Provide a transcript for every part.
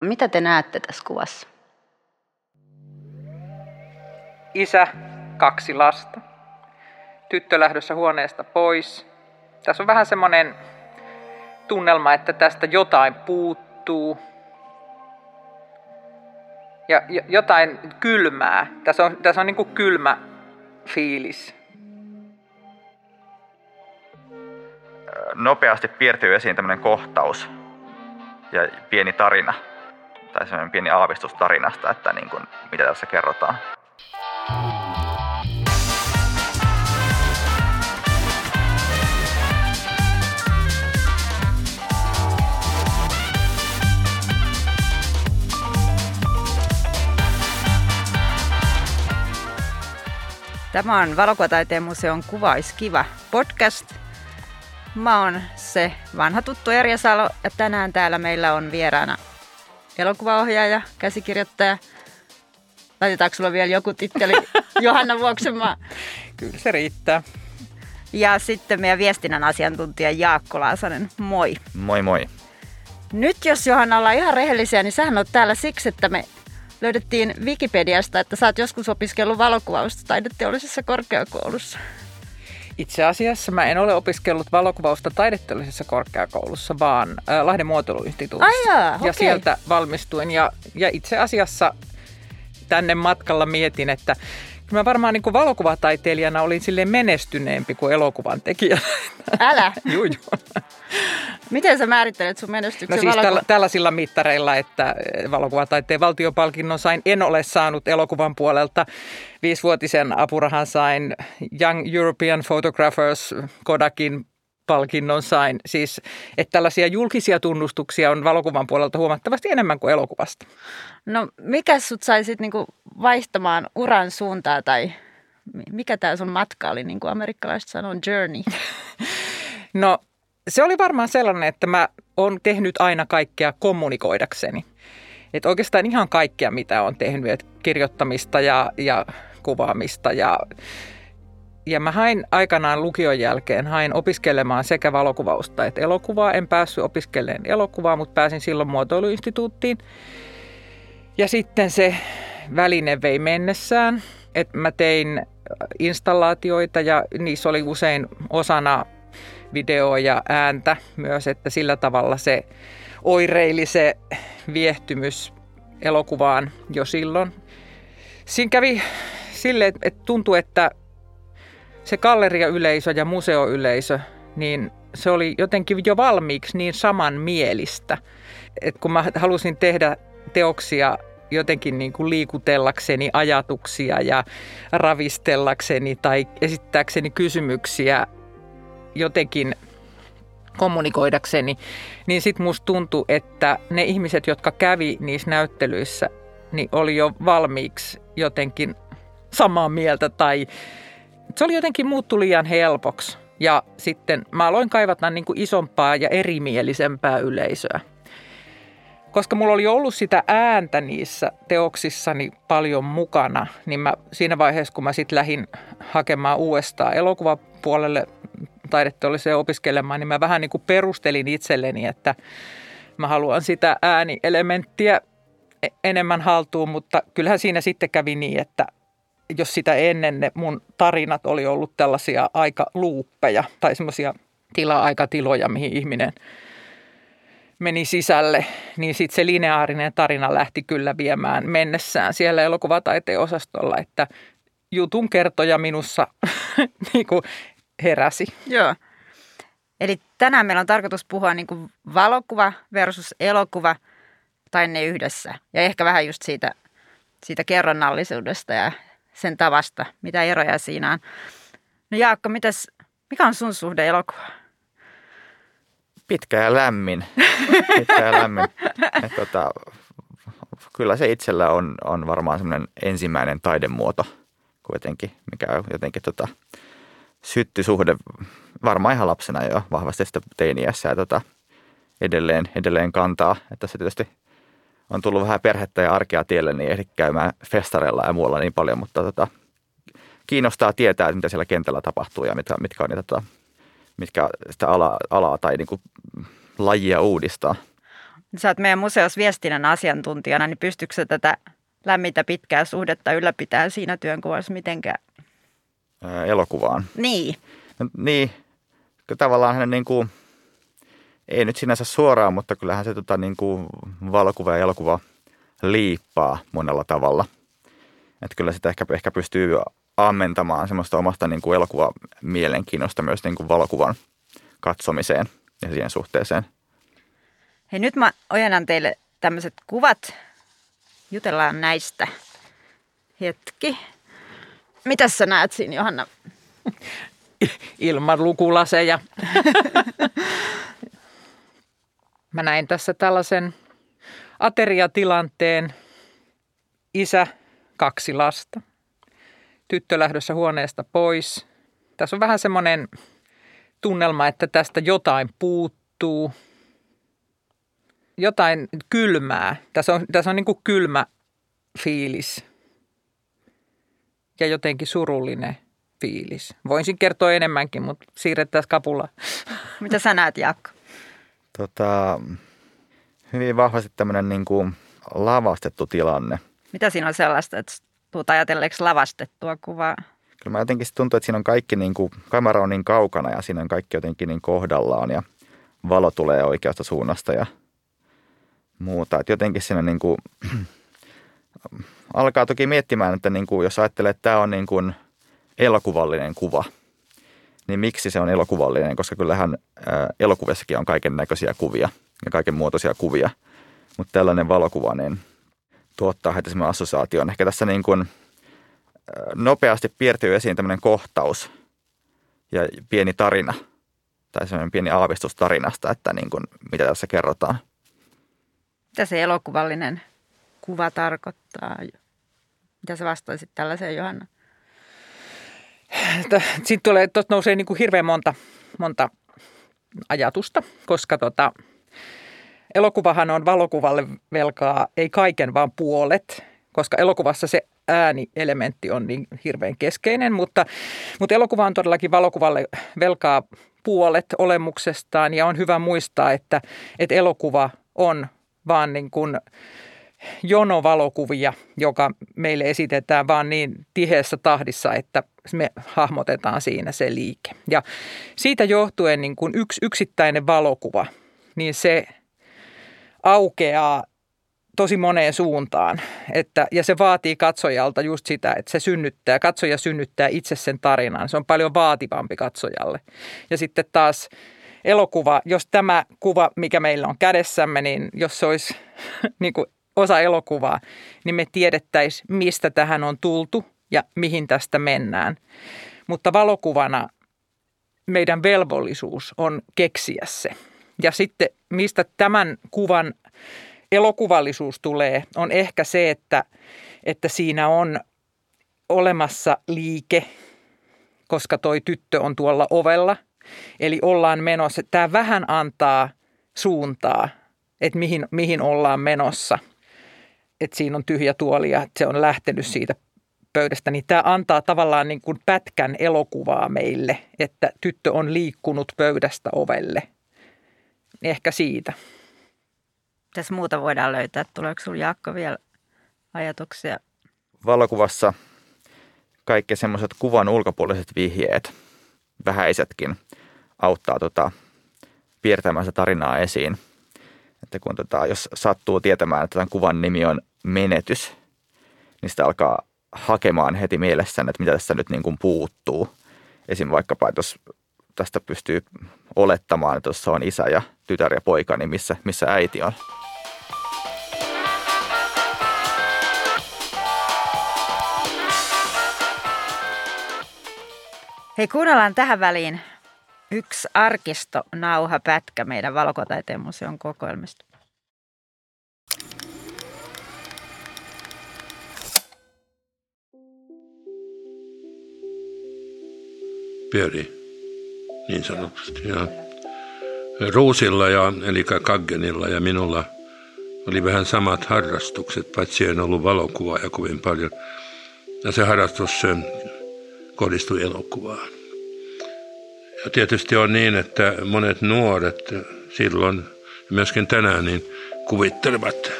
Mitä te näette tässä kuvassa? Isä, kaksi lasta. Tyttö lähdössä huoneesta pois. Tässä on vähän semmoinen tunnelma, että tästä jotain puuttuu. Ja jotain kylmää. Tässä on, tässä on niin kuin kylmä fiilis. Nopeasti piirtyy esiin tämmöinen kohtaus ja pieni tarina. Tai semmoinen pieni aavistus tarinasta, että niin kuin, mitä tässä kerrotaan. Tämä on Valokuvataiteen museon Kuvaiskiva podcast. Mä oon se vanha tuttu Erja Salo ja tänään täällä meillä on vieraana elokuvaohjaaja, käsikirjoittaja. Laitetaanko sulla vielä joku titteli Johanna Vuoksenmaa? Kyllä se riittää. Ja sitten meidän viestinnän asiantuntija Jaakko Laasanen. Moi. Moi moi. Nyt jos Johanna ollaan ihan rehellisiä, niin sähän oot täällä siksi, että me löydettiin Wikipediasta, että sä oot joskus opiskellut valokuvausta taideteollisessa korkeakoulussa. Itse asiassa mä en ole opiskellut valokuvausta taideteollisessa korkeakoulussa, vaan äh, Lahden muotoiluinstituutissa. Jaa, okay. Ja sieltä valmistuin. Ja, ja itse asiassa tänne matkalla mietin, että mä varmaan niin kuin valokuvataiteilijana olin sille menestyneempi kuin elokuvan tekijä. Älä? juu, juu. Miten sä määrittelet sun menestyksen No siis valokuva- tällä, tällaisilla mittareilla, että valokuvataiteen valtiopalkinnon sain, en ole saanut elokuvan puolelta. Viisivuotisen apurahan sain Young European Photographers Kodakin palkinnon sain. Siis, että tällaisia julkisia tunnustuksia on valokuvan puolelta huomattavasti enemmän kuin elokuvasta. No mikä sut sai sit niinku vaihtamaan uran suuntaa tai mi- mikä tämä sun matka oli, niin kuin amerikkalaiset sanoo, journey? No se oli varmaan sellainen, että mä oon tehnyt aina kaikkea kommunikoidakseni. Että oikeastaan ihan kaikkea, mitä on tehnyt, että kirjoittamista ja, ja kuvaamista ja ja mä hain aikanaan lukion jälkeen, hain opiskelemaan sekä valokuvausta että elokuvaa. En päässyt opiskelemaan elokuvaa, mutta pääsin silloin muotoiluinstituuttiin. Ja sitten se väline vei mennessään, että mä tein installaatioita ja niissä oli usein osana videoa ja ääntä myös, että sillä tavalla se oireili se viehtymys elokuvaan jo silloin. Siinä kävi sille, että tuntui, että se galleriayleisö ja museoyleisö, niin se oli jotenkin jo valmiiksi niin samanmielistä. että kun mä halusin tehdä teoksia jotenkin niin kuin liikutellakseni ajatuksia ja ravistellakseni tai esittääkseni kysymyksiä jotenkin kommunikoidakseni, niin sitten musta tuntui, että ne ihmiset, jotka kävi niissä näyttelyissä, niin oli jo valmiiksi jotenkin samaa mieltä tai se oli jotenkin muuttu liian helpoksi. Ja sitten mä aloin kaivata niin kuin isompaa ja erimielisempää yleisöä. Koska mulla oli ollut sitä ääntä niissä teoksissani paljon mukana, niin mä siinä vaiheessa, kun mä sitten lähdin hakemaan uudestaan elokuvapuolelle taideteolliseen opiskelemaan, niin mä vähän niin kuin perustelin itselleni, että mä haluan sitä äänielementtiä enemmän haltuun, mutta kyllähän siinä sitten kävi niin, että jos sitä ennen ne mun tarinat oli ollut tällaisia aika luuppeja tai semmoisia tila-aikatiloja, mihin ihminen meni sisälle, niin sitten se lineaarinen tarina lähti kyllä viemään mennessään siellä elokuvataiteen osastolla, että jutun kertoja minussa niin kuin heräsi. Joo. Eli tänään meillä on tarkoitus puhua niin kuin valokuva versus elokuva tai ne yhdessä. Ja ehkä vähän just siitä, siitä kerronnallisuudesta ja sen tavasta, mitä eroja siinä on. No Jaakko, mitäs, mikä on sun suhde elokuvaan? Pitkä ja lämmin. Pitkä ja lämmin. Et tota, kyllä se itsellä on, on varmaan semmoinen ensimmäinen taidemuoto kuitenkin, mikä on jotenkin tota, sytty suhde varmaan ihan lapsena jo vahvasti sitä teiniässä ja tota, edelleen, edelleen kantaa. Että se tietysti on tullut vähän perhettä ja arkea tielle, niin ehdi käymään festareilla ja muualla niin paljon, mutta tota, kiinnostaa tietää, että mitä siellä kentällä tapahtuu ja mitkä, mitkä on niitä, tota, mitkä sitä alaa, alaa tai niin kuin lajia uudistaa. Sä oot meidän museos viestinnän asiantuntijana, niin pystytkö sä tätä lämmintä pitkää suhdetta ylläpitää siinä työnkuvassa mitenkään? Ää, elokuvaan. Niin. No, niin, tavallaan hänen niin kuin, ei nyt sinänsä suoraan, mutta kyllähän se tota, niin kuin valokuva ja elokuva liippaa monella tavalla. Että kyllä sitä ehkä, ehkä pystyy ammentamaan semmoista omasta niin kuin elokuvamielenkiinnosta myös niin kuin valokuvan katsomiseen ja siihen suhteeseen. Hei, nyt mä ojennan teille tämmöiset kuvat. Jutellaan näistä. Hetki. Mitäs sä näet siinä, Johanna? ilman lukulaseja. Mä näin tässä tällaisen ateriatilanteen. Isä, kaksi lasta. Tyttö lähdössä huoneesta pois. Tässä on vähän semmoinen tunnelma, että tästä jotain puuttuu. Jotain kylmää. Tässä on, tässä on niin kuin kylmä fiilis. Ja jotenkin surullinen fiilis. Voisin kertoa enemmänkin, mutta siirretään kapula. Mitä sä näet, Jaakko? Tota, hyvin vahvasti tämmöinen niin kuin lavastettu tilanne. Mitä siinä on sellaista, että tuut ajatelleeksi lavastettua kuvaa? Kyllä mä jotenkin tuntuu, että siinä on kaikki, niin kuin, kamera on niin kaukana ja siinä on kaikki jotenkin niin kohdallaan ja valo tulee oikeasta suunnasta ja muuta. Että jotenkin siinä niin kuin, alkaa toki miettimään, että niin kuin, jos ajattelee, että tämä on niin kuin elokuvallinen kuva, niin miksi se on elokuvallinen? Koska kyllähän elokuvissakin on kaiken näköisiä kuvia ja kaiken muotoisia kuvia. Mutta tällainen valokuva niin tuottaa heti semmoinen assosiaation. Ehkä tässä niin kuin nopeasti piirtyy esiin tämmöinen kohtaus ja pieni tarina tai semmoinen pieni aavistus tarinasta, että niin kuin, mitä tässä kerrotaan. Mitä se elokuvallinen kuva tarkoittaa? Mitä sä vastaisit tällaiseen, Johanna? Sitten tulee, tuosta nousee niin kuin hirveän monta, monta ajatusta, koska tota, elokuvahan on valokuvalle velkaa ei kaiken, vaan puolet, koska elokuvassa se äänielementti on niin hirveän keskeinen, mutta, mutta elokuva on todellakin valokuvalle velkaa puolet olemuksestaan ja on hyvä muistaa, että, että elokuva on vaan niin kuin jonovalokuvia, joka meille esitetään vaan niin tiheässä tahdissa, että me hahmotetaan siinä se liike. Ja siitä johtuen niin kuin yksi yksittäinen valokuva, niin se aukeaa tosi moneen suuntaan. Että, ja se vaatii katsojalta just sitä, että se synnyttää, katsoja synnyttää itse sen tarinan. Se on paljon vaativampi katsojalle. Ja sitten taas elokuva, jos tämä kuva, mikä meillä on kädessämme, niin jos se olisi niin kuin osa elokuvaa, niin me tiedettäisiin, mistä tähän on tultu ja mihin tästä mennään. Mutta valokuvana meidän velvollisuus on keksiä se. Ja sitten mistä tämän kuvan elokuvallisuus tulee, on ehkä se, että, että siinä on olemassa liike, koska toi tyttö on tuolla ovella. Eli ollaan menossa. Tämä vähän antaa suuntaa, että mihin, mihin ollaan menossa – että siinä on tyhjä tuoli ja se on lähtenyt siitä pöydästä, niin tämä antaa tavallaan niin kuin pätkän elokuvaa meille, että tyttö on liikkunut pöydästä ovelle. Ehkä siitä. Tässä muuta voidaan löytää? Tuleeko sinulla Jaakko vielä ajatuksia? Valokuvassa kaikki semmoiset kuvan ulkopuoliset vihjeet, vähäisetkin, auttaa tota, piirtämään sitä tarinaa esiin. Että kun tota, jos sattuu tietämään, että tämän kuvan nimi on menetys, niin sitä alkaa hakemaan heti mielessään, että mitä tässä nyt niin kuin puuttuu. Esim. vaikkapa, että jos tästä pystyy olettamaan, että jos on isä ja tytär ja poika, niin missä, missä äiti on. Hei, kuunnellaan tähän väliin yksi arkistonauhapätkä meidän Valokotaiteen museon kokoelmista. Pyöri niin sanotusti. Ja Ruusilla ja, eli Kaggenilla ja minulla oli vähän samat harrastukset, paitsi en ollut valokuvaaja kovin paljon. Ja se harrastus kohdistui elokuvaan. Ja tietysti on niin, että monet nuoret silloin, myöskin tänään, niin kuvittelevat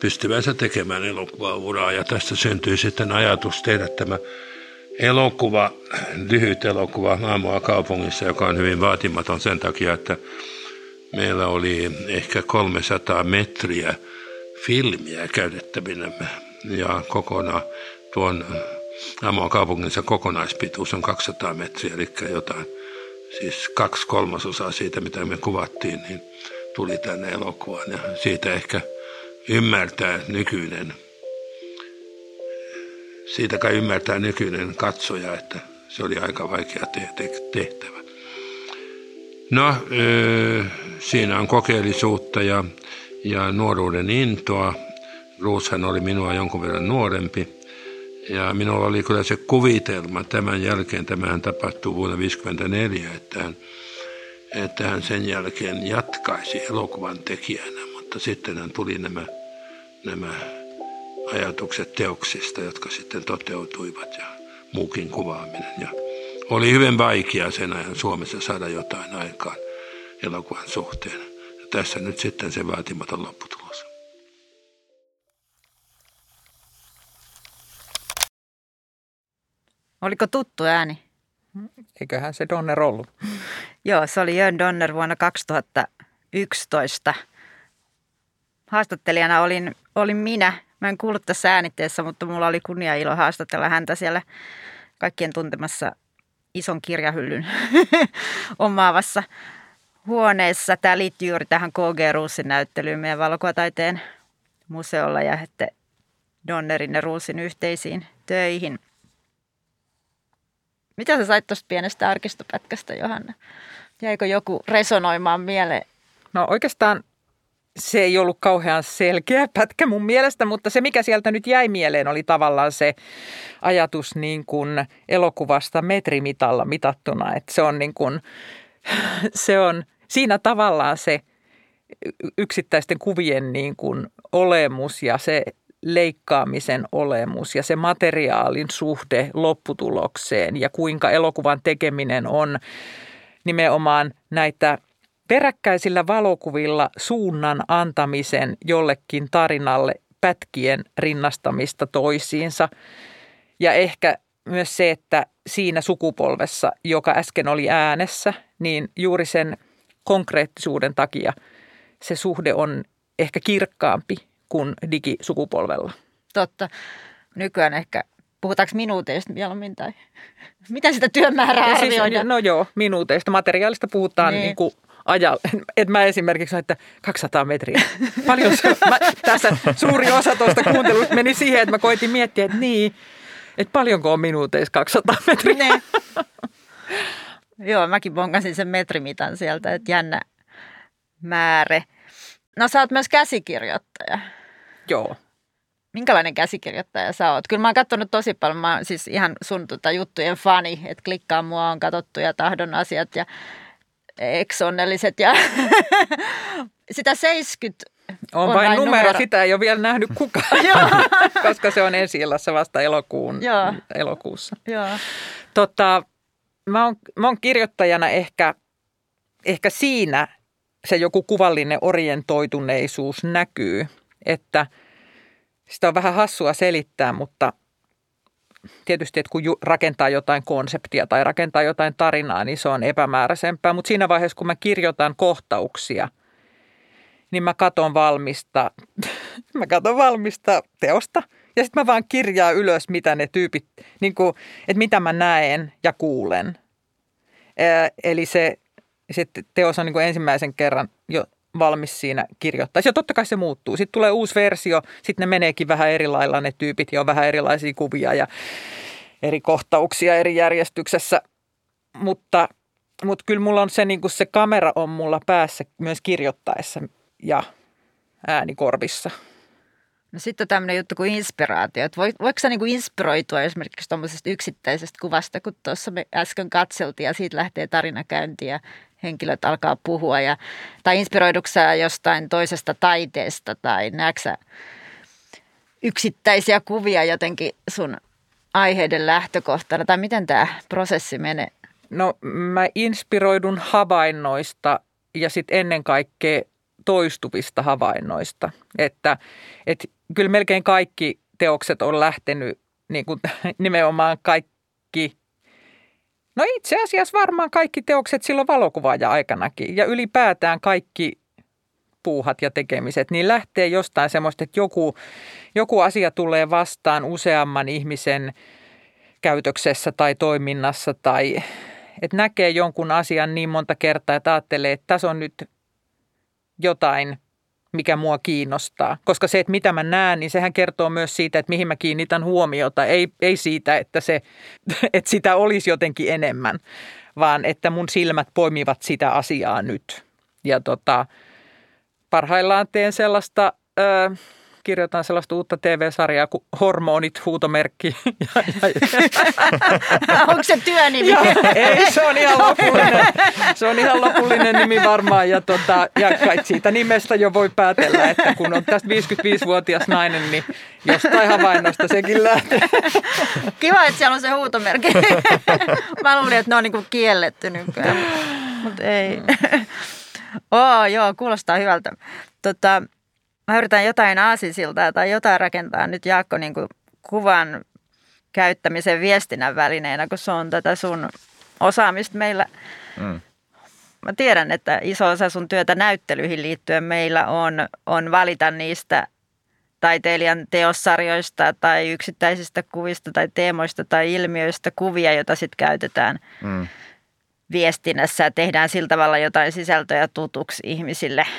pystyvänsä tekemään elokuvauraa. Ja tästä syntyi sitten ajatus tehdä tämä elokuva, lyhyt elokuva Aamua kaupungissa, joka on hyvin vaatimaton sen takia, että meillä oli ehkä 300 metriä filmiä käytettävinä ja kokonaan tuon Aamua kaupungissa kokonaispituus on 200 metriä, eli jotain, siis kaksi kolmasosaa siitä, mitä me kuvattiin, niin tuli tänne elokuvaan. Ja siitä ehkä ymmärtää nykyinen siitä kai ymmärtää nykyinen katsoja, että se oli aika vaikea tehtävä. No, siinä on kokeellisuutta ja, ja nuoruuden intoa. Ruushan oli minua jonkun verran nuorempi. Ja minulla oli kyllä se kuvitelma tämän jälkeen, tämähän tapahtuu vuonna 1954, että että hän sen jälkeen jatkaisi elokuvan tekijänä, mutta sitten hän tuli nämä, nämä ajatukset teoksista, jotka sitten toteutuivat ja muukin kuvaaminen. Ja oli hyvin vaikea sen ajan Suomessa saada jotain aikaan elokuvan suhteen. Ja tässä nyt sitten se vaatimaton lopputulos. Oliko tuttu ääni? Eiköhän se Donner ollut. Joo, se oli Jön Donner vuonna 2011. Haastattelijana olin, olin minä Mä en kuullut tässä äänitteessä, mutta mulla oli kunnia ilo haastatella häntä siellä kaikkien tuntemassa ison kirjahyllyn omaavassa huoneessa. Tämä liittyy juuri tähän KG Ruusin näyttelyyn meidän valokuvataiteen museolla ja sitten Donnerin ja Ruusin yhteisiin töihin. Mitä sä sait tuosta pienestä arkistopätkästä, Johanna? Jäikö joku resonoimaan mieleen? No oikeastaan se ei ollut kauhean selkeä pätkä mun mielestä, mutta se mikä sieltä nyt jäi mieleen oli tavallaan se ajatus niin kuin elokuvasta metrimitalla mitattuna. Että se on niin kuin, se on siinä tavallaan se yksittäisten kuvien niin kuin olemus ja se leikkaamisen olemus ja se materiaalin suhde lopputulokseen ja kuinka elokuvan tekeminen on nimenomaan näitä peräkkäisillä valokuvilla suunnan antamisen jollekin tarinalle pätkien rinnastamista toisiinsa. Ja ehkä myös se, että siinä sukupolvessa, joka äsken oli äänessä, niin juuri sen konkreettisuuden takia se suhde on ehkä kirkkaampi kuin digisukupolvella. Totta. Nykyään ehkä Puhutaanko minuuteista mieluummin tai mitä sitä työmäärää siis, arvioidaan? No joo, minuuteista. Materiaalista puhutaan niin. Niin kuin ajalla. Että mä esimerkiksi että 200 metriä. Paljon se, mä, tässä suuri osa tuosta kuuntelusta meni siihen, että mä koitin miettiä, että niin, että paljonko on minuuteissa 200 metriä. Ne. Joo, mäkin bongasin sen metrimitan sieltä, että jännä määrä. No sä oot myös käsikirjoittaja. Joo. Minkälainen käsikirjoittaja sä oot? Kyllä mä oon katsonut tosi paljon, mä oon siis ihan sun tota juttujen fani, että klikkaa mua on katsottu ja tahdon asiat ja eksonnelliset ja sitä 70 on, on vain numero. numero, sitä ei ole vielä nähnyt kukaan, koska se on ensi illassa vasta elokuun, Joo. elokuussa. Joo. Tota, mä, oon, mä oon kirjoittajana ehkä, ehkä siinä se joku kuvallinen orientoituneisuus näkyy, että sitä on vähän hassua selittää, mutta – tietysti, että kun rakentaa jotain konseptia tai rakentaa jotain tarinaa, niin se on epämääräisempää. Mutta siinä vaiheessa, kun mä kirjoitan kohtauksia, niin mä katon valmista, mä katon valmista teosta ja sitten mä vaan kirjaan ylös, mitä ne tyypit, niin kuin, että mitä mä näen ja kuulen. Eli se, se teos on niin kuin ensimmäisen kerran valmis siinä kirjoittaa. Ja totta kai se muuttuu. Sitten tulee uusi versio, sitten ne meneekin vähän eri lailla ne tyypit ja on vähän erilaisia kuvia ja eri kohtauksia eri järjestyksessä. Mutta, mutta kyllä mulla on se, niin kuin se kamera on mulla päässä myös kirjoittaessa ja äänikorvissa. No sitten on tämmöinen juttu kuin inspiraatio. Että voiko sä niin kuin inspiroitua esimerkiksi tuommoisesta yksittäisestä kuvasta, kun tuossa me äsken katseltiin ja siitä lähtee tarina käyntiin ja henkilöt alkaa puhua. Ja, tai inspiroiduksia jostain toisesta taiteesta tai näetkö yksittäisiä kuvia jotenkin sun aiheiden lähtökohtana? Tai miten tämä prosessi menee? No mä inspiroidun havainnoista ja sitten ennen kaikkea toistuvista havainnoista. Että, että kyllä melkein kaikki teokset on lähtenyt niin kuin, nimenomaan kaikki, no itse asiassa varmaan kaikki teokset silloin valokuvaaja-aikanakin ja ylipäätään kaikki puuhat ja tekemiset, niin lähtee jostain semmoista, että joku, joku asia tulee vastaan useamman ihmisen käytöksessä tai toiminnassa tai että näkee jonkun asian niin monta kertaa, että ajattelee, että tässä on nyt jotain, mikä mua kiinnostaa. Koska se, että mitä mä näen, niin sehän kertoo myös siitä, että mihin mä kiinnitän huomiota. Ei, ei siitä, että, se, että sitä olisi jotenkin enemmän, vaan että mun silmät poimivat sitä asiaa nyt. Ja tota, parhaillaan teen sellaista... Öö, kirjoitan sellaista uutta TV-sarjaa kuin Hormonit, huutomerkki. Onko se työnimi? Joo, ei, se on ihan lopullinen. Se on ihan lopullinen nimi varmaan. Ja, tota, ja kai siitä nimestä jo voi päätellä, että kun on tästä 55-vuotias nainen, niin jostain havainnosta sekin lähtee. Kiva, että siellä on se huutomerkki. Mä luulin, että ne on niinku kielletty nykyään, mutta ei. Oh, joo, kuulostaa hyvältä. Tota, mä yritän jotain aasinsiltaa tai jotain rakentaa nyt Jaakko niin kuin kuvan käyttämisen viestinnän välineenä, kun se on tätä sun osaamista meillä. Mm. Mä tiedän, että iso osa sun työtä näyttelyihin liittyen meillä on, on valita niistä taiteilijan teossarjoista tai yksittäisistä kuvista tai teemoista tai ilmiöistä kuvia, joita sitten käytetään mm. viestinnässä ja tehdään sillä tavalla jotain sisältöjä tutuksi ihmisille –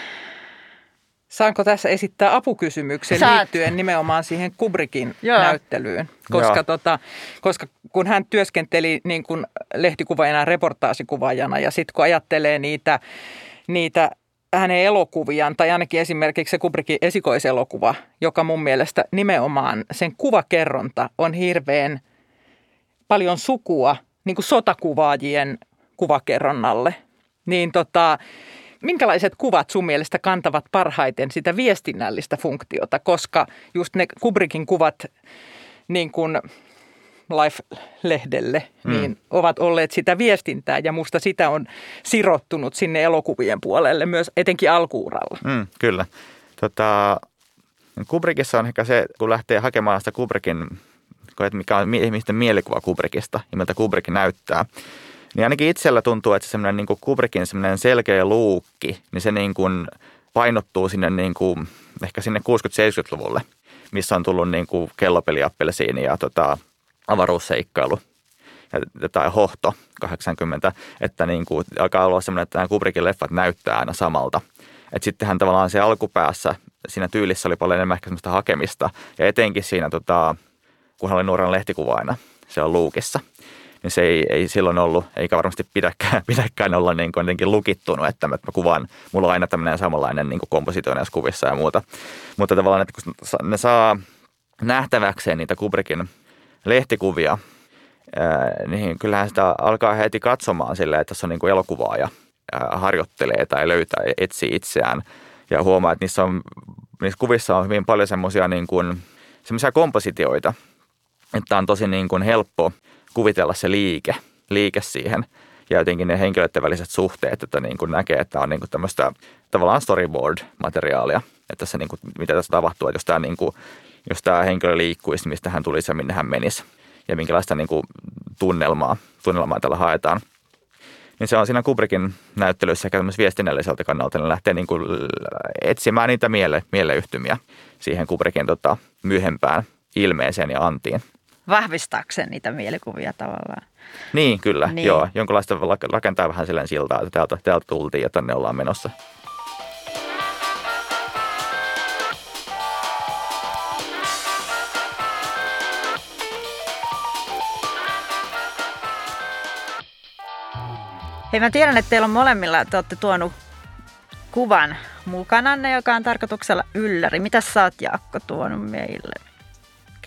Saanko tässä esittää apukysymyksen Saat. liittyen nimenomaan siihen Kubrickin Joo. näyttelyyn? Koska, tota, koska kun hän työskenteli niin kuin lehtikuvaajana, reportaasikuvaajana ja sitten kun ajattelee niitä, niitä hänen elokuviaan, tai ainakin esimerkiksi se Kubrickin esikoiselokuva, joka mun mielestä nimenomaan sen kuvakerronta on hirveän paljon sukua niin kuin sotakuvaajien kuvakerronnalle. Niin tota, minkälaiset kuvat sun mielestä kantavat parhaiten sitä viestinnällistä funktiota, koska just ne Kubrickin kuvat niin kuin Life-lehdelle, mm. niin ovat olleet sitä viestintää ja musta sitä on sirottunut sinne elokuvien puolelle myös etenkin alkuuralla. Mm, kyllä. Tota, Kubrickissa on ehkä se, kun lähtee hakemaan sitä Kubrickin, mikä on ihmisten mielikuva Kubrickista ja miltä Kubrick näyttää, niin ainakin itsellä tuntuu, että semmoinen niin kuin Kubrickin semmoinen selkeä luukki, niin se niin kuin painottuu sinne niin kuin, ehkä sinne 60-70-luvulle, missä on tullut niin kuin kellopeliappelsiini ja tota, avaruusseikkailu ja, tai hohto 80, että niin kuin alkaa olla semmoinen, että nämä Kubrickin leffat näyttää aina samalta. Että sittenhän tavallaan se alkupäässä siinä tyylissä oli paljon enemmän ehkä semmoista hakemista ja etenkin siinä, tota, kun hän oli nuoren lehtikuvaina, se on luukissa – niin se ei, ei silloin ollut, eikä varmasti pidäkään, pidäkään olla niin kuin jotenkin lukittunut, että mä, mä kuvaan, mulla on aina tämmöinen samanlainen niin kompositio näissä kuvissa ja muuta. Mutta tavallaan, että kun ne saa nähtäväkseen niitä Kubrickin lehtikuvia, niin kyllähän sitä alkaa heti katsomaan silleen, että tässä on niin kuin elokuvaaja ää, harjoittelee tai löytää, etsii itseään ja huomaa, että niissä, on, niissä kuvissa on hyvin paljon semmoisia niin kompositioita, että on tosi niin kuin helppo – kuvitella se liike, liike siihen. Ja jotenkin ne henkilöiden väliset suhteet, että niin kuin näkee, että on niin kuin tämmöistä tavallaan storyboard-materiaalia, että se niin kuin, mitä tässä tapahtuu, että jos tämä, niin kuin, jos tämä henkilö liikkuisi, niin mistä hän tulisi ja minne hän menisi. Ja minkälaista niin kuin tunnelmaa, tunnelmaa tällä haetaan. Niin se on siinä Kubrickin näyttelyssä sekä viestinnälliseltä kannalta, niin lähtee niin kuin etsimään niitä miele, mieleyhtymiä siihen Kubrickin tota, myöhempään ilmeeseen ja antiin vahvistaakseen niitä mielikuvia tavallaan. Niin, kyllä. Niin. Joo, jonkinlaista rakentaa vähän silleen siltaa, että täältä, täältä tultiin ja tänne ollaan menossa. Hei, mä tiedän, että teillä on molemmilla, että olette tuonut kuvan mukananne, joka on tarkoituksella ylläri. Mitä sä oot, Jaakko, tuonut meille?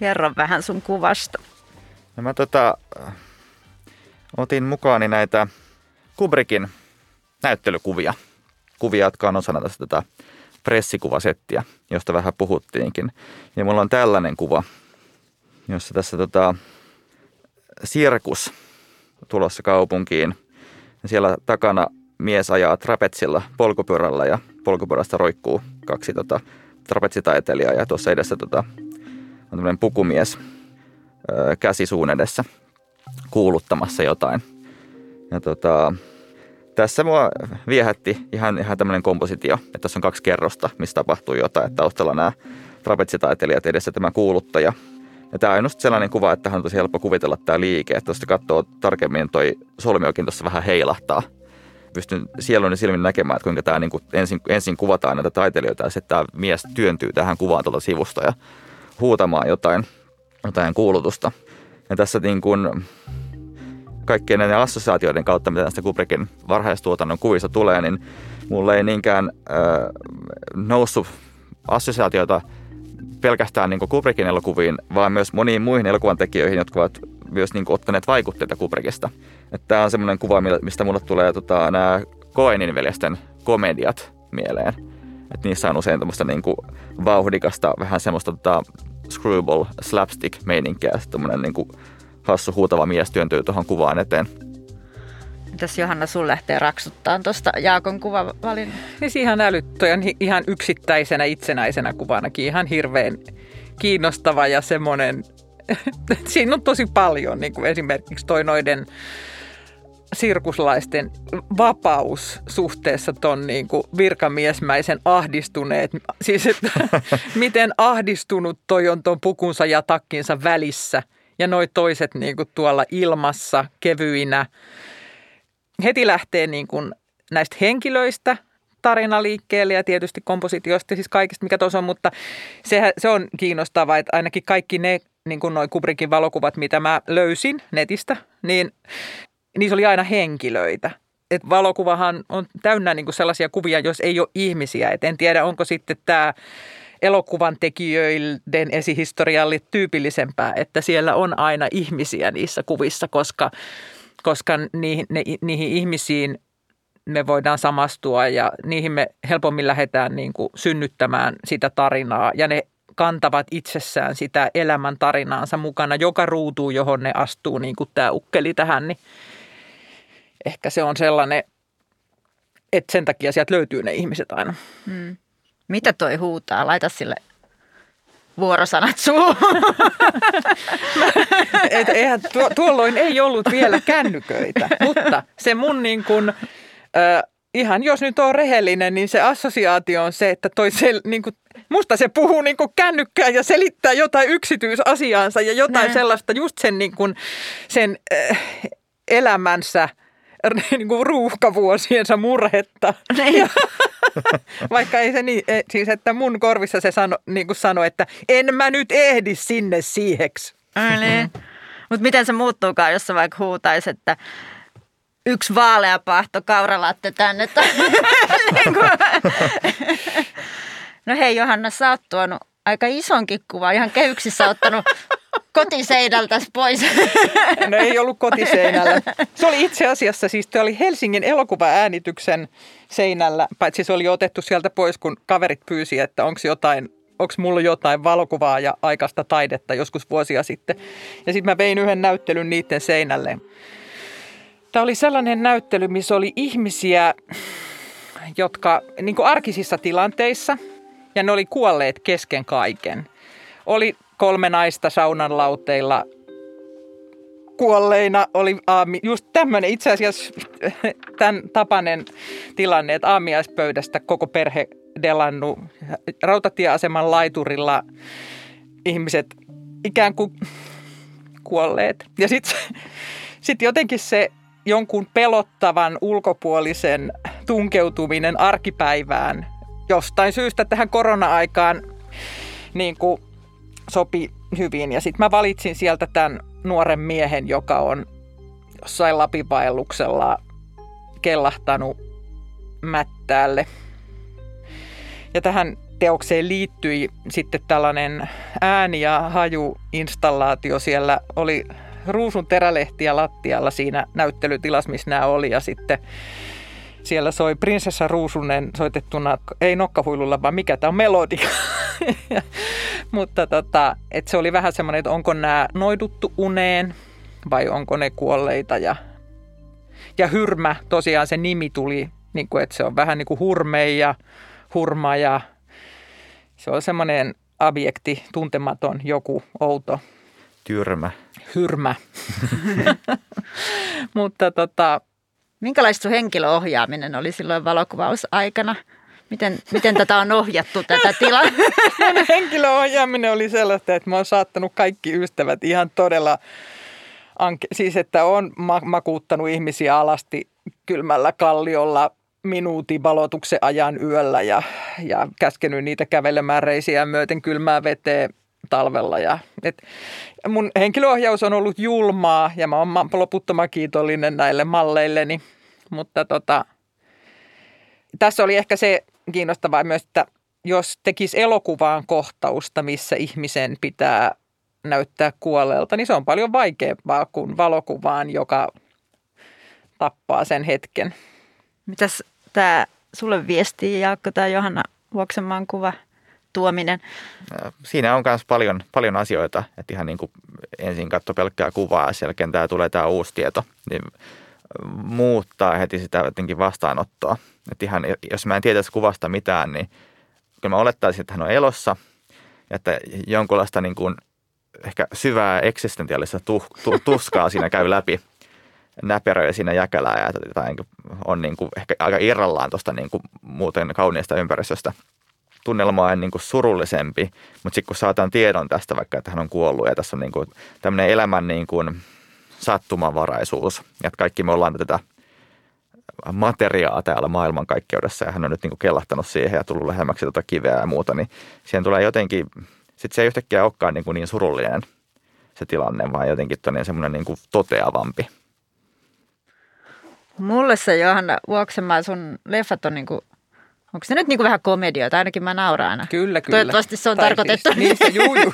Kerro vähän sun kuvasta. No mä tota, otin mukaani näitä Kubrickin näyttelykuvia. Kuvia, jotka on osana tästä tätä pressikuvasettiä, josta vähän puhuttiinkin. Ja mulla on tällainen kuva, jossa tässä tota, sirkus tulossa kaupunkiin. Ja siellä takana mies ajaa trapetsilla polkupyörällä ja polkupyörästä roikkuu kaksi tota, trapetsitaiteilijaa ja tuossa edessä tota, on tämmöinen pukumies ö, käsi suun edessä kuuluttamassa jotain. Ja tota, tässä mua viehätti ihan, ihan tämmöinen kompositio, että tässä on kaksi kerrosta, missä tapahtuu jotain. Että taustalla nämä trapetsitaiteilijat edessä tämä kuuluttaja. Ja tämä on just sellainen kuva, että on tosi helppo kuvitella tämä liike. Että jos katsoo tarkemmin, toi solmiokin tuossa vähän heilahtaa. Pystyn sielun ja silmin näkemään, että kuinka tämä niin kuin ensin, ensin kuvataan näitä taiteilijoita ja sitten tämä mies työntyy tähän kuvaan tuolta sivusta ja huutamaan jotain, jotain kuulutusta. Ja tässä niin kuin kaikkien näiden assosiaatioiden kautta, mitä tästä Kubrickin varhaistuotannon kuvista tulee, niin mulle ei niinkään äh, noussut assosiaatioita pelkästään niin Kubrickin elokuviin, vaan myös moniin muihin elokuvan tekijöihin, jotka ovat myös niin kuin, ottaneet vaikutteita Kubrickista. Tämä on semmoinen kuva, mistä mulle tulee tota, nämä Coenin veljesten komediat mieleen. Et niissä on usein tämmöistä niin kuin, vauhdikasta, vähän semmoista tota, screwball slapstick-meininkiä, semmoinen niin kuin, hassu huutava mies työntyy tuohon kuvaan eteen. Mitäs Johanna sun lähtee raksuttaa tuosta Jaakon kuvavalin? Siis ihan älyttöön, ihan yksittäisenä itsenäisenä kuvanakin ihan hirveän kiinnostava ja semmoinen, siinä on tosi paljon, niin kuin esimerkiksi toi noiden sirkuslaisten vapaus suhteessa ton niin kuin virkamiesmäisen ahdistuneet. Siis että miten ahdistunut toi on ton pukunsa ja takkinsa välissä ja noi toiset niin kuin tuolla ilmassa kevyinä. Heti lähtee niin kuin näistä henkilöistä tarina liikkeelle ja tietysti kompositiosta, siis kaikista mikä tuossa on, mutta se, se on kiinnostavaa, että ainakin kaikki ne niin kuin noi Kubrickin valokuvat, mitä mä löysin netistä, niin niissä oli aina henkilöitä. Et valokuvahan on täynnä niin kuin sellaisia kuvia, jos ei ole ihmisiä. Et en tiedä, onko sitten tämä elokuvan tekijöiden esihistorialle tyypillisempää, että siellä on aina ihmisiä niissä kuvissa, koska, koska niihin, ne, niihin ihmisiin me voidaan samastua ja niihin me helpommin lähdetään niin kuin synnyttämään sitä tarinaa ja ne kantavat itsessään sitä elämän tarinaansa mukana joka ruutuu, johon ne astuu, niin kuin tämä ukkeli tähän, niin ehkä se on sellainen, että sen takia sieltä löytyy ne ihmiset aina. Hmm. Mitä toi huutaa? Laita sille vuorosanat suuhun. Et, eihän, tuo, tuolloin ei ollut vielä kännyköitä, mutta se mun niin kuin, äh, ihan jos nyt on rehellinen, niin se assosiaatio on se, että toi se, niin kuin, musta se puhuu niin kuin kännykkään ja selittää jotain yksityisasiaansa ja jotain Näin. sellaista just sen, niin kuin, sen äh, elämänsä – niin kuin ruuhkavuosiensa murhetta. Niin. Vaikka ei se niin, e, siis että mun korvissa se sano, niin kuin sanoi, että en mä nyt ehdi sinne siiheksi. Niin. Mutta miten se muuttuukaan, jos sä vaikka huutaisi, että yksi vaalea pahto kauralatte tänne. niin kuin. No hei Johanna, sä oot tuonut aika isonkin kuva, ihan kehyksissä ottanut kotiseinältä pois. No ei ollut kotiseinällä. Se oli itse asiassa siis, se oli Helsingin elokuvaäänityksen seinällä, paitsi se oli otettu sieltä pois, kun kaverit pyysi, että onko jotain onko mulla jotain valokuvaa ja aikaista taidetta joskus vuosia sitten. Ja sitten mä vein yhden näyttelyn niiden seinälle. Tämä oli sellainen näyttely, missä oli ihmisiä, jotka niin arkisissa tilanteissa, ja ne oli kuolleet kesken kaiken. Oli kolme naista saunan lauteilla kuolleina oli aami, just tämmöinen itse asiassa tämän tapainen tilanne, että aamiaispöydästä koko perhe delannut rautatieaseman laiturilla ihmiset ikään kuin kuolleet. Ja sitten sit jotenkin se jonkun pelottavan ulkopuolisen tunkeutuminen arkipäivään jostain syystä tähän korona-aikaan niin kuin sopi hyvin. Ja sitten mä valitsin sieltä tämän nuoren miehen, joka on jossain lapivaelluksella kellahtanut mättäälle. Ja tähän teokseen liittyi sitten tällainen ääni- ja hajuinstallaatio. Siellä oli ruusun terälehtiä lattialla siinä näyttelytilassa, missä nämä oli. Ja sitten siellä soi Prinsessa Ruusunen soitettuna, ei nokkahuilulla, vaan mikä tämä on melodia. Mutta tota, et se oli vähän semmoinen, että onko nämä noiduttu uneen vai onko ne kuolleita. Ja, ja Hyrmä, tosiaan se nimi tuli, niin kuin, että se on vähän niin kuin hurme ja hurma ja se on semmoinen objekti, tuntematon, joku outo Tyrmä. hyrmä. Mutta tota, Minkälaista sun henkilöohjaaminen oli silloin valokuvausaikana? Miten, miten tätä on ohjattu, tätä tilaa? mun henkilöohjaaminen oli sellaista, että mä oon saattanut kaikki ystävät ihan todella, anke- siis että on ma- makuuttanut ihmisiä alasti kylmällä kalliolla minuutin valotuksen ajan yöllä ja, ja käskenyt niitä kävelemään reisiä myöten kylmää veteen talvella. Ja, et mun henkilöohjaus on ollut julmaa ja mä oon ma- loputtoman kiitollinen näille malleilleni, mutta tota, tässä oli ehkä se kiinnostavaa myös, että jos tekisi elokuvaan kohtausta, missä ihmisen pitää näyttää kuolleelta, niin se on paljon vaikeampaa kuin valokuvaan, joka tappaa sen hetken. Mitäs tämä sulle viestii, Jaakko, tämä Johanna Vuoksenmaan kuva tuominen? Siinä on myös paljon, paljon asioita, että ihan niin kuin ensin katso pelkkää kuvaa ja sen tämä tulee tämä uusi tieto, niin muuttaa heti sitä jotenkin vastaanottoa. Että ihan, jos mä en tietäisi kuvasta mitään, niin kyllä mä olettaisin, että hän on elossa että jonkunlaista niin kuin ehkä syvää eksistentiaalista tuh, tu, tuskaa siinä käy läpi näperöjä siinä jäkälää ja tai niin kuin on niin kuin ehkä aika irrallaan tuosta niin kuin muuten kauniista ympäristöstä. Tunnelma on niin kuin surullisempi, mutta sitten kun saataan tiedon tästä vaikka, että hän on kuollut ja tässä on niin kuin tämmöinen elämän niin kuin sattumanvaraisuus, että kaikki me ollaan tätä materiaa täällä maailmankaikkeudessa ja hän on nyt niin kuin kellahtanut siihen ja tullut lähemmäksi tuota kiveä ja muuta, niin siihen tulee jotenkin, sitten se ei yhtäkkiä olekaan niin, kuin niin surullinen se tilanne, vaan jotenkin semmoinen niin kuin toteavampi. Mulle se Johanna Vuoksenmaa, sun leffat on niinku, onko se nyt niinku vähän komedioita, ainakin mä nauraan aina. Kyllä, kyllä. Toivottavasti se on Tai tarkoitettu. Siis, niin se juu, juu.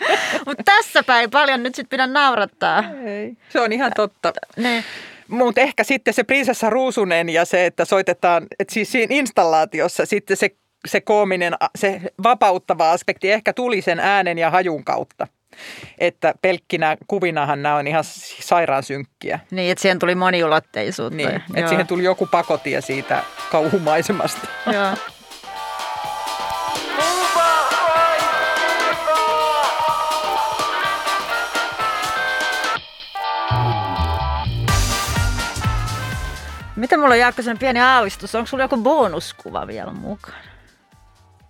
Mutta tässä päin paljon nyt sitten pidä naurattaa. Ei. Se on ihan totta. Ne. Mutta ehkä sitten se prinsessa Ruusunen ja se, että soitetaan, että siis siinä installaatiossa sitten se, se koominen, se vapauttava aspekti ehkä tuli sen äänen ja hajun kautta. Että pelkkinä kuvinahan nämä on ihan sairaan synkkiä. Niin, että siihen tuli moniulotteisuutta. Niin, Joo. että siihen tuli joku pakotie siitä kauhumaisemasta. Joo. Mitä mulla on Jaakko sen pieni aavistus? Onko sulla joku bonuskuva vielä mukana?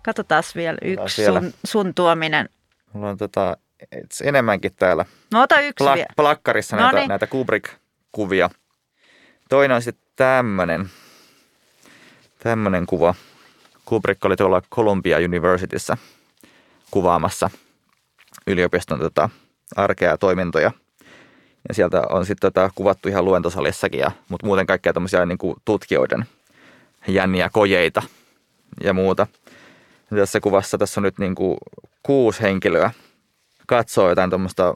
Katsotaan vielä yksi sun, sun tuominen. Mulla on tota, enemmänkin täällä No ota yksi Pla- vielä. plakkarissa No näitä, niin. näitä Kubrick-kuvia. Toinen on sitten tämmöinen, tämmöinen kuva. Kubrick oli tuolla Columbia Universityssä kuvaamassa yliopiston tota, arkea ja toimintoja. Ja sieltä on sitten tota, kuvattu ihan luentosalissakin, ja, mutta muuten kaikkea tämmöisiä niin kuin tutkijoiden jänniä kojeita ja muuta. Ja tässä kuvassa tässä on nyt niin kuin kuusi henkilöä katsoo jotain tuommoista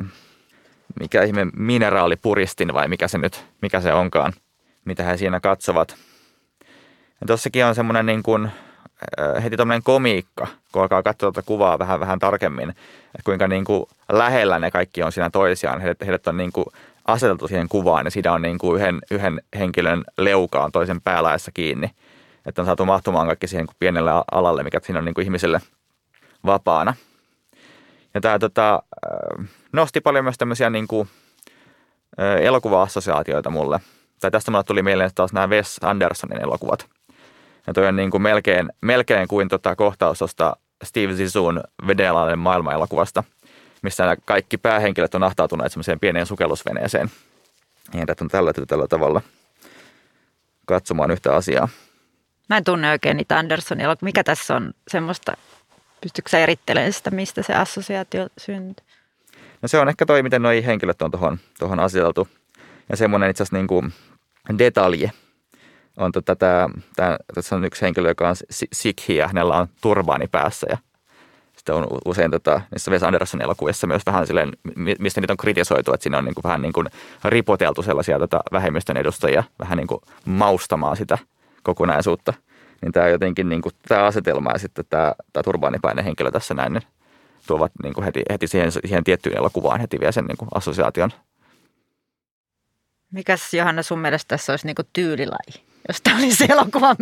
mikä ihme mineraalipuristin vai mikä se nyt, mikä se onkaan, mitä he siinä katsovat. Ja tossakin on semmoinen niin kuin, äh, heti tämmöinen komiikka, kun alkaa katsoa tuota kuvaa vähän, vähän tarkemmin, että kuinka niin kuin lähellä ne kaikki on siinä toisiaan. Heidät, heidät on niin kuin aseteltu siihen kuvaan ja siinä on niin kuin yhden, yhden henkilön leuka on toisen päälaessa kiinni. Että on saatu mahtumaan kaikki siihen pienelle alalle, mikä siinä on niin kuin ihmiselle vapaana. Ja tämä tota, äh, nosti paljon myös tämmöisiä niin kuin, äh, elokuva-assosiaatioita mulle. Tai tästä mulle tuli mieleen taas nämä Wes Andersonin elokuvat. Ja toi on niin kuin melkein, melkein kuin tota kohtaus tuosta Steve Zissou Vedelainen maailmanelokuvasta, missä kaikki päähenkilöt on ahtautuneet semmoiseen pieneen sukellusveneeseen. Ja on tällä, tällä tavalla katsomaan yhtä asiaa. Mä en tunne oikein niitä Andersonin. Mikä tässä on semmoista, pystytkö sä erittelemään sitä, mistä se assosiaatio syntyy? No se on ehkä toi, miten nuo henkilöt on tuohon tohon aseteltu. Ja semmoinen itse asiassa niin kuin detalje on tota, tää, tää, tässä on yksi henkilö, joka on si- sikhi ja hänellä on turbaani päässä ja sitten on usein tota, niissä Wes Anderson elokuvissa myös vähän silleen, mi- mistä niitä on kritisoitu, että siinä on niin kuin vähän niin kuin ripoteltu sellaisia tota, vähemmistön edustajia vähän niin kuin maustamaan sitä kokonaisuutta. Niin tämä jotenkin niin kuin, tämä asetelma ja sitten tämä, tämä turbaanipäinen henkilö tässä näin, niin tuovat niin kuin heti, heti siihen, siihen tiettyyn elokuvaan heti vie sen niin kuin assosiaation. Mikäs Johanna sun mielestä tässä olisi niinku tyylilaji? jos tämä olisi elokuvan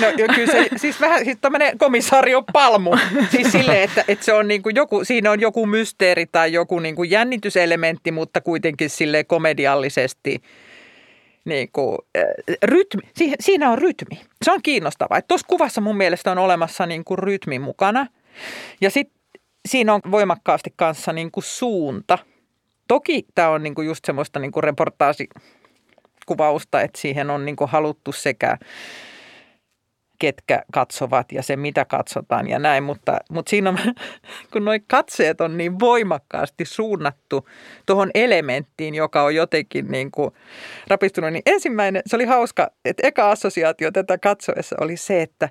No jo, kyllä se, siis vähän siis tämmöinen komisario Palmu. Siis silleen, että, että se on niin kuin joku, siinä on joku mysteeri tai joku niin kuin jännityselementti, mutta kuitenkin sille komediallisesti niin kuin, rytmi, siinä on rytmi. Se on kiinnostavaa. Tuossa kuvassa mun mielestä on olemassa niin kuin rytmi mukana. Ja sitten siinä on voimakkaasti kanssa niin kuin suunta. Toki tämä on niin kuin just semmoista niin kuin reportaasikuvausta, että siihen on niin kuin haluttu sekä ketkä katsovat ja se, mitä katsotaan ja näin. Mutta, mutta siinä on, kun nuo katseet on niin voimakkaasti suunnattu tuohon elementtiin, joka on jotenkin niin kuin rapistunut, niin ensimmäinen, se oli hauska, että eka assosiaatio tätä katsoessa oli se, että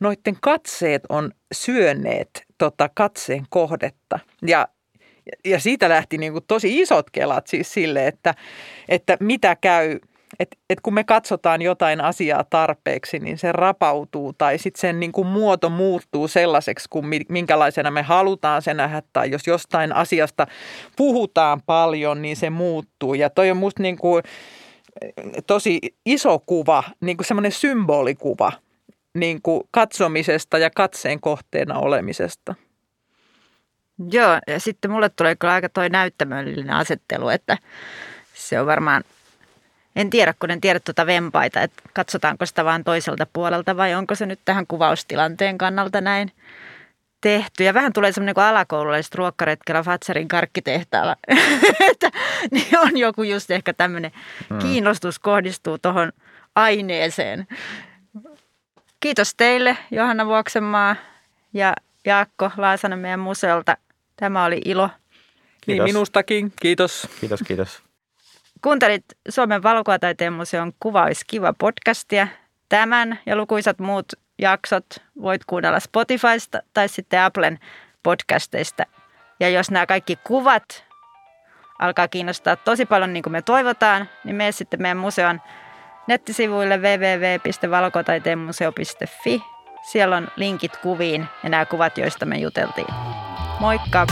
noiden katseet on syöneet tota katseen kohdetta. Ja ja siitä lähti niin kuin tosi isot kelat siis sille, että, että mitä käy, että, että kun me katsotaan jotain asiaa tarpeeksi, niin se rapautuu tai sitten sen niin kuin muoto muuttuu sellaiseksi, kuin minkälaisena me halutaan se nähdä. Tai jos jostain asiasta puhutaan paljon, niin se muuttuu. Ja toi on musta niin kuin tosi iso kuva, niin kuin semmoinen symbolikuva niin kuin katsomisesta ja katseen kohteena olemisesta. Joo, ja sitten mulle tulee kyllä aika toi näyttämöllinen asettelu, että se on varmaan, en tiedä kun en tiedä tuota vempaita, että katsotaanko sitä vaan toiselta puolelta vai onko se nyt tähän kuvaustilanteen kannalta näin tehty. Ja vähän tulee semmoinen kuin alakoululaiset ruokkaretkellä Fatserin karkkitehtaalla, että niin on joku just ehkä tämmöinen hmm. kiinnostus kohdistuu tuohon aineeseen. Kiitos teille Johanna Vuoksenmaa ja Jaakko Laasanen meidän museolta Tämä oli ilo. Niin, kiitos. Niin minustakin. Kiitos. Kiitos, kiitos. Kuuntelit Suomen valokuvataiteen museon Kuva olisi kiva podcastia. Tämän ja lukuisat muut jaksot voit kuunnella Spotifysta tai sitten Applen podcasteista. Ja jos nämä kaikki kuvat alkaa kiinnostaa tosi paljon niin kuin me toivotaan, niin mene sitten meidän museon nettisivuille www.valokotaiteenmuseo.fi. Siellä on linkit kuviin ja nämä kuvat, joista me juteltiin. Moikka!